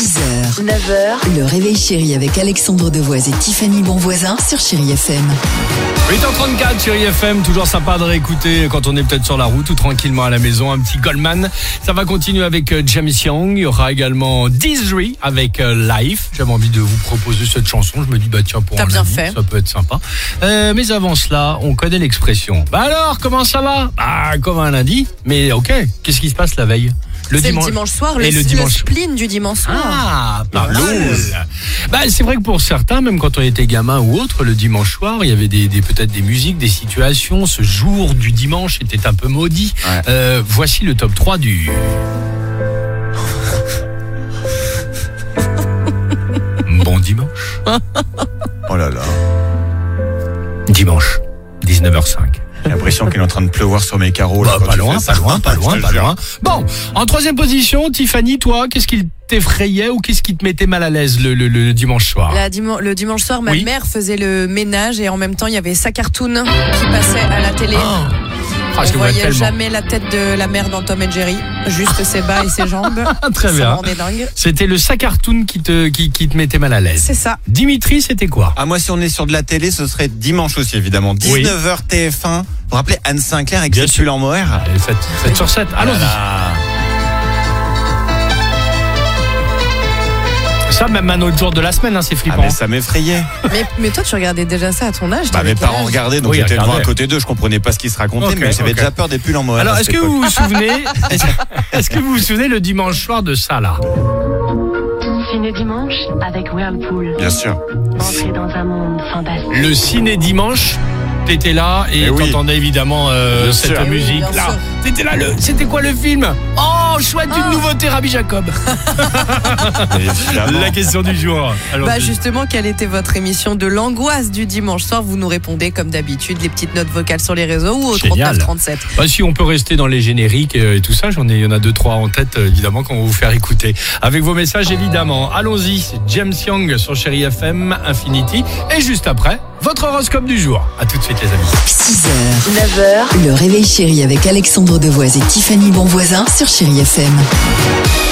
6h, 9h, le réveil chéri avec Alexandre Devoise et Tiffany Bonvoisin sur Chéri FM. 8h34 sur IFM, toujours sympa de réécouter quand on est peut-être sur la route ou tranquillement à la maison, un petit Goldman. Ça va continuer avec euh, James Young, il y aura également Dizzy avec euh, Life. J'avais envie de vous proposer cette chanson, je me dis bah tiens pour T'as un bien ami, fait. ça peut être sympa. Euh, mais avant cela, on connaît l'expression. Bah alors, comment ça va? Bah comme un lundi, mais ok, qu'est-ce qui se passe la veille? C'est le dimanche soir, le, Et le le dimanche spleen du dimanche soir. ah, pas mal. Bah, c'est vrai que pour certains, même quand on était gamin ou autre, le dimanche soir, il y avait des, des- peut-être des musiques, des situations. Ce jour du dimanche était un peu maudit. Ouais. Euh, voici le top 3 du. bon dimanche. Oh là là. Dimanche, 19h05. J'ai l'impression qu'il est en train de pleuvoir sur mes carreaux. là, Bah, pas loin, pas loin, pas loin, pas loin. Bon, en troisième position, Tiffany, toi, qu'est-ce qui t'effrayait ou qu'est-ce qui te mettait mal à l'aise le, le- le dimanche soir La le dimanche soir, ma Oui. mère faisait le ménage et en même temps, il y avait sa cartoon qui passait à la télé. Ah. Ah, je On voyait tellement. jamais la tête de la mère dans Tom et Jerry, juste ses bas et ses jambes. Très Ça bien. C'était le sac cartoon qui te, qui, qui te mettait mal à l'aise. C'est ça. Dimitri, c'était quoi? Ah, moi, si on est sur de la télé, ce serait dimanche aussi, évidemment. 19h TF1. Vous vous rappelez Anne Sinclair avec Bien en mohair? Allez, faites, faites sur 7. Allons-y. Ça, même un autre jour de la semaine, hein, c'est Ah, flippant. mais ça m'effrayait. Mais, mais toi, tu regardais déjà ça à ton âge Bah, t'avais mes parents regardaient, donc Oui, j'étais devant à côté d'eux, je comprenais pas ce qu'ils se racontaient, Ok, mais j'avais déjà peur des pulls en mohair. Alors, est-ce que vous vous souvenez, est-ce que vous vous souvenez le dimanche soir de ça, là? Ciné dimanche avec Whirlpool. Bien sûr. Entrez dans un monde fantastique. Le ciné dimanche, t'étais là et Eh oui. t'entendais évidemment euh, cette sûr. Eh oui, musique là. T'étais là, le, c'était quoi le film? Oh, chouette, une Ah. nouveauté, Rabbi Jacob. La question du jour. Alors, Bah justement, quelle était votre émission de l'angoisse du dimanche soir? Vous nous répondez comme d'habitude, les petites notes vocales sur les réseaux ou au Génial. 39 37. Bah, si on peut rester dans les génériques euh, et tout ça, j'en ai, il y en a deux trois en tête euh, évidemment qu'on va vous faire écouter avec vos messages évidemment. Allons-y, c'est James Young sur Chéri FM Infinity et juste après votre horoscope du jour. À tout de suite les amis. 6h, 9h, le réveil chéri avec Alexandre Devoise et Tiffany Bonvoisin sur Chéri FM.